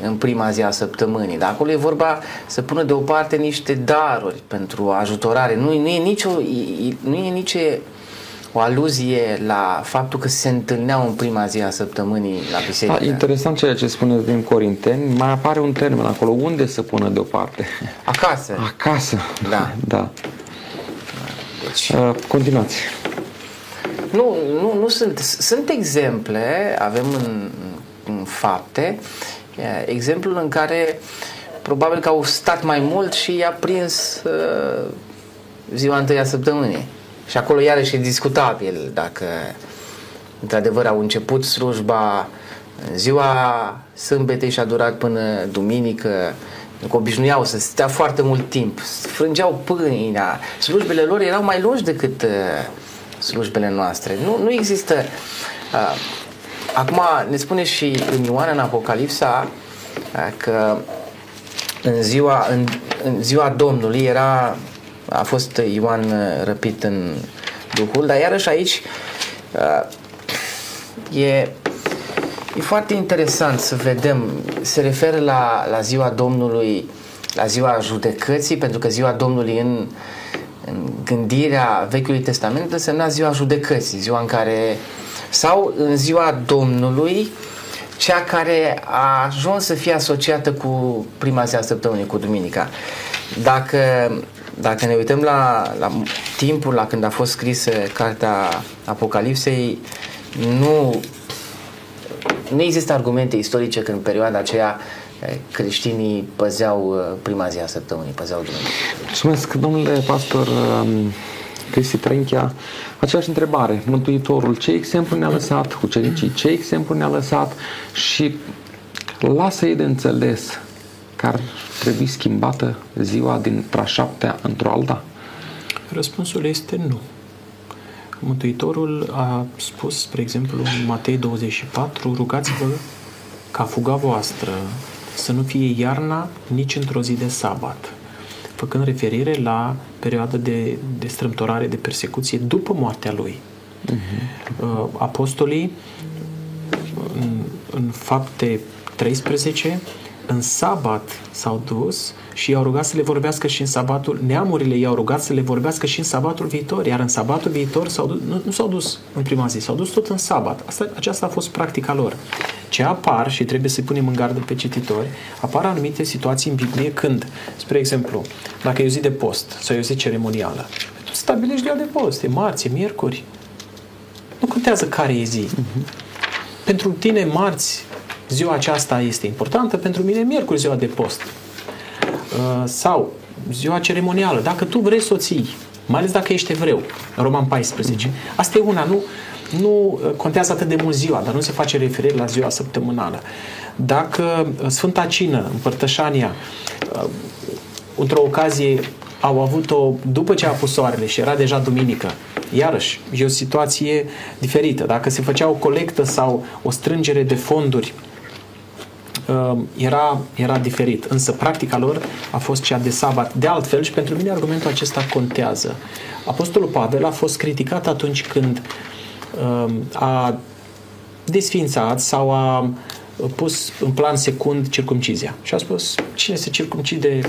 în prima zi a săptămânii. Dar acolo e vorba să pună deoparte niște daruri pentru ajutorare. Nu, nu e nicio, nu e nicio o aluzie la faptul că se întâlneau în prima zi a săptămânii la biserică. Da, interesant ceea ce spuneți din Corinteni. Mai apare un termen acolo. Unde să pună deoparte? Acasă. Acasă. Da. da. Deci... Uh, continuați. Nu, nu, nu sunt. Sunt exemple, avem în, în fapte, exemplul în care probabil că au stat mai mult și i-a prins uh, ziua întâia săptămânii. Și acolo iarăși e discutabil dacă într-adevăr au început slujba în ziua sâmbetei și a durat până duminică, că obișnuiau să stea foarte mult timp, frângeau pâinea, slujbele lor erau mai lungi decât uh, slujbele noastre. Nu, nu există... Uh, acum ne spune și în Ioan în Apocalipsa uh, că în ziua, în, în ziua Domnului era a fost Ioan uh, răpit în Duhul, dar iarăși aici uh, e, e foarte interesant să vedem, se referă la, la ziua Domnului, la ziua judecății, pentru că ziua Domnului în, în gândirea Vechiului Testament însemna ziua judecății, ziua în care, sau în ziua Domnului, cea care a ajuns să fie asociată cu prima zi a săptămânii, cu duminica. Dacă dacă ne uităm la, la timpul la când a fost scrisă cartea Apocalipsei, nu, nu există argumente istorice că în perioada aceea eh, creștinii păzeau eh, prima zi a săptămânii, păzeau Dumnezeu. Mulțumesc, domnule pastor um, Cristi Trenchia. Aceeași întrebare, Mântuitorul, ce exemplu ne-a lăsat, ucenicii, ce exemplu ne-a lăsat și lasă ei de înțeles că ar trebui schimbată ziua din prașaptea într-o alta? Răspunsul este nu. Mântuitorul a spus, spre exemplu, în Matei 24, rugați-vă ca fuga voastră să nu fie iarna nici într-o zi de sabat, făcând referire la perioada de, de strâmtorare, de persecuție după moartea lui. Uh-huh. Apostolii, în, în fapte 13, în sabat s-au dus și i-au rugat să le vorbească și în sabatul, neamurile i-au rugat să le vorbească și în sabatul viitor, iar în sabatul viitor s-au dus, nu, nu s-au dus în prima zi, s-au dus tot în sabat. Asta, aceasta a fost practica lor. Ce apar, și trebuie să punem în gardă pe cititori, apar anumite situații în Biblie când, spre exemplu, dacă e o zi de post sau e o zi ceremonială, tu stabilești de de post, e marți, e miercuri. Nu contează care e zi. Uh-huh. Pentru tine, marți, ziua aceasta este importantă, pentru mine miercuri ziua de post. Uh, sau ziua ceremonială, dacă tu vrei să o ții, mai ales dacă ești evreu, în Roman 14. Asta e una, nu, nu uh, contează atât de mult ziua, dar nu se face referire la ziua săptămânală. Dacă uh, Sfânta Cină, împărtășania, într-o ocazie au avut-o după ce a pus soarele și era deja duminică, iarăși, e o situație diferită. Dacă se făcea o colectă sau o strângere de fonduri Um, era, era diferit. Însă practica lor a fost cea de sabat. De altfel, și pentru mine argumentul acesta contează. Apostolul Pavel a fost criticat atunci când um, a desfințat sau a pus în plan secund circumcizia. Și a spus, cine se circumcide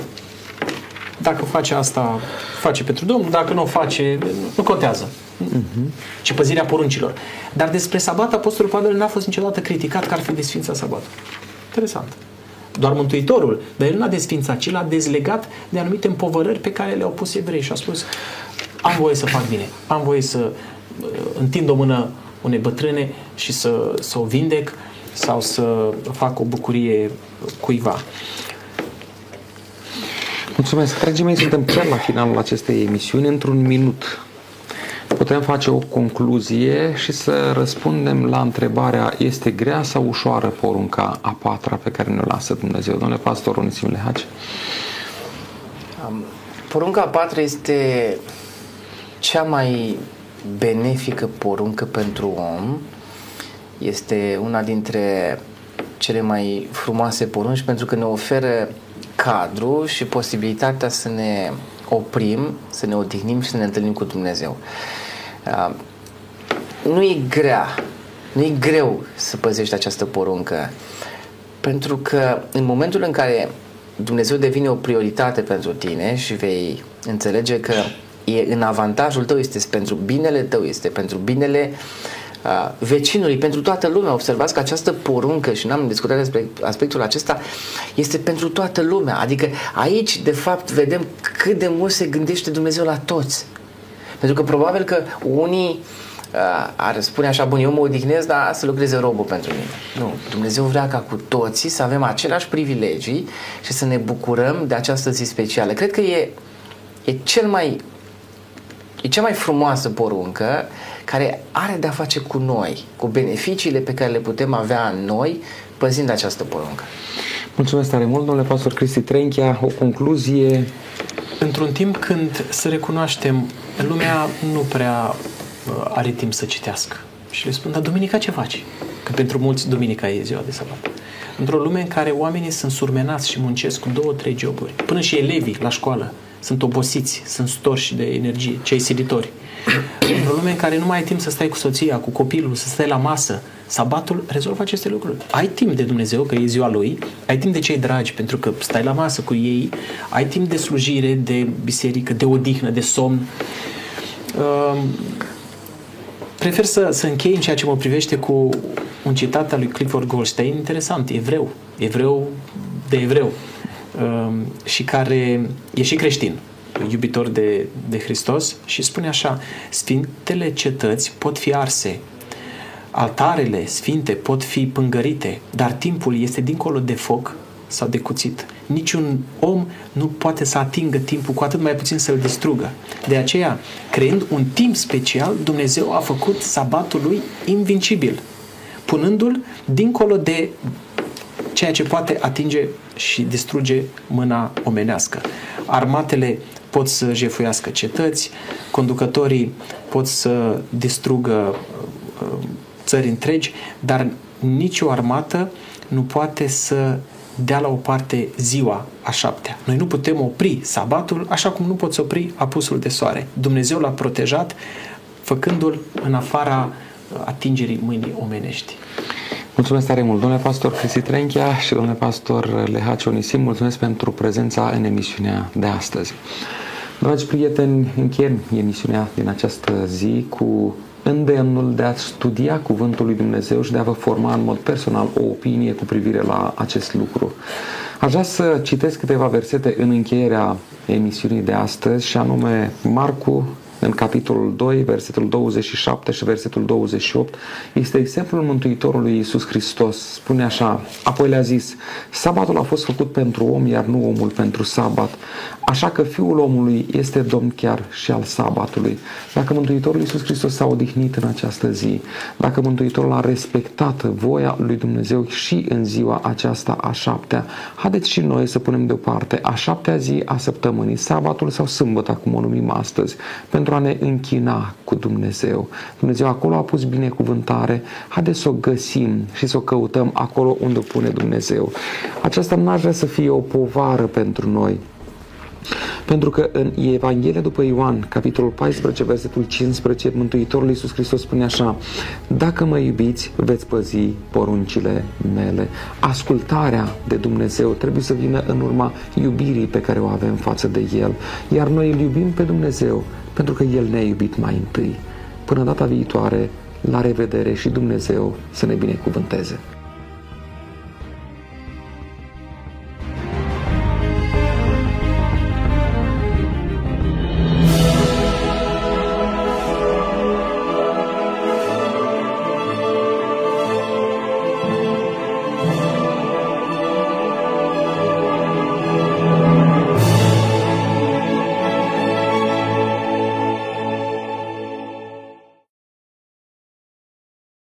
dacă face asta, face pentru Domnul, dacă nu o face, nu contează. Uh-huh. ci păzirea poruncilor. Dar despre sabat, Apostolul Pavel n-a fost niciodată criticat că ar fi desfințat sabatul. Interesant. Doar Mântuitorul, dar el nu a desfințat, ci l-a dezlegat de anumite împovărări pe care le-au pus evrei și a spus am voie să fac bine, am voie să uh, întind o mână unei bătrâne și să, să o vindec sau să fac o bucurie cuiva. Mulțumesc. Dragii mei, suntem chiar la finalul acestei emisiuni. Într-un minut putem face o concluzie și să răspundem la întrebarea este grea sau ușoară porunca a patra pe care ne lasă Dumnezeu? Domnule pastor Onisim Lehaci. Porunca a patra este cea mai benefică poruncă pentru om. Este una dintre cele mai frumoase porunci pentru că ne oferă cadru și posibilitatea să ne oprim, să ne odihnim și să ne întâlnim cu Dumnezeu. Uh, nu e grea, nu e greu să păzești această poruncă, pentru că în momentul în care Dumnezeu devine o prioritate pentru tine și vei înțelege că e în avantajul tău, este pentru binele tău, este pentru binele uh, vecinului, pentru toată lumea. Observați că această poruncă, și n-am discutat despre aspectul acesta, este pentru toată lumea. Adică aici, de fapt, vedem cât de mult se gândește Dumnezeu la toți. Pentru că probabil că unii uh, ar spune așa, bun, eu mă odihnesc, dar să lucreze robul pentru mine. Nu, Dumnezeu vrea ca cu toții să avem aceleași privilegii și să ne bucurăm de această zi specială. Cred că e, e cel mai E cea mai frumoasă poruncă care are de-a face cu noi, cu beneficiile pe care le putem avea în noi păzind această poruncă. Mulțumesc tare mult, domnule pastor Cristi Trenchia. O concluzie? Într-un timp când să recunoaștem, lumea nu prea uh, are timp să citească. Și le spun, dar duminica ce faci? Că pentru mulți duminica e ziua de sabat. Într-o lume în care oamenii sunt surmenați și muncesc cu două, trei joburi, până și elevii la școală sunt obosiți, sunt storși de energie, cei silitori. Într-o lume în care nu mai ai timp să stai cu soția, cu copilul, să stai la masă, sabatul rezolvă aceste lucruri. Ai timp de Dumnezeu, că e ziua Lui, ai timp de cei dragi, pentru că stai la masă cu ei, ai timp de slujire, de biserică, de odihnă, de somn. Uh, prefer să, să închei în ceea ce mă privește cu un citat al lui Clifford Goldstein, interesant, evreu, evreu de evreu. Um, și care e și creștin, iubitor de, de Hristos și spune așa, sfintele cetăți pot fi arse, altarele sfinte pot fi pângărite, dar timpul este dincolo de foc sau de cuțit. Niciun om nu poate să atingă timpul, cu atât mai puțin să-l distrugă. De aceea, creând un timp special, Dumnezeu a făcut sabatul lui invincibil, punându-l dincolo de ceea ce poate atinge și distruge mâna omenească. Armatele pot să jefuiască cetăți, conducătorii pot să distrugă uh, țări întregi, dar nicio armată nu poate să dea la o parte ziua a șaptea. Noi nu putem opri sabatul așa cum nu poți opri apusul de soare. Dumnezeu l-a protejat făcându-l în afara atingerii mâinii omenești. Mulțumesc tare mult, domnule pastor Cristi Trenchia și domnule pastor Lehaci Onisim, mulțumesc pentru prezența în emisiunea de astăzi. Dragi prieteni, încheiem emisiunea din această zi cu îndemnul de a studia Cuvântul lui Dumnezeu și de a vă forma în mod personal o opinie cu privire la acest lucru. Aș vrea să citesc câteva versete în încheierea emisiunii de astăzi și anume Marcu în capitolul 2, versetul 27 și versetul 28, este exemplul Mântuitorului Iisus Hristos. Spune așa, apoi le-a zis, sabatul a fost făcut pentru om, iar nu omul pentru sabat. Așa că Fiul omului este Domn chiar și al sabatului. Dacă Mântuitorul Iisus Hristos s-a odihnit în această zi, dacă Mântuitorul a respectat voia lui Dumnezeu și în ziua aceasta a șaptea, haideți și noi să punem deoparte a șaptea zi a săptămânii, sabatul sau sâmbătă, cum o numim astăzi, pentru a ne închina cu Dumnezeu. Dumnezeu acolo a pus binecuvântare, haideți să o găsim și să o căutăm acolo unde o pune Dumnezeu. Aceasta nu aș vrea să fie o povară pentru noi, pentru că în Evanghelia după Ioan, capitolul 14, versetul 15, Mântuitorul Iisus Hristos spune așa, Dacă mă iubiți, veți păzi poruncile mele. Ascultarea de Dumnezeu trebuie să vină în urma iubirii pe care o avem față de El, iar noi îl iubim pe Dumnezeu pentru că El ne-a iubit mai întâi. Până data viitoare, la revedere și Dumnezeu să ne binecuvânteze.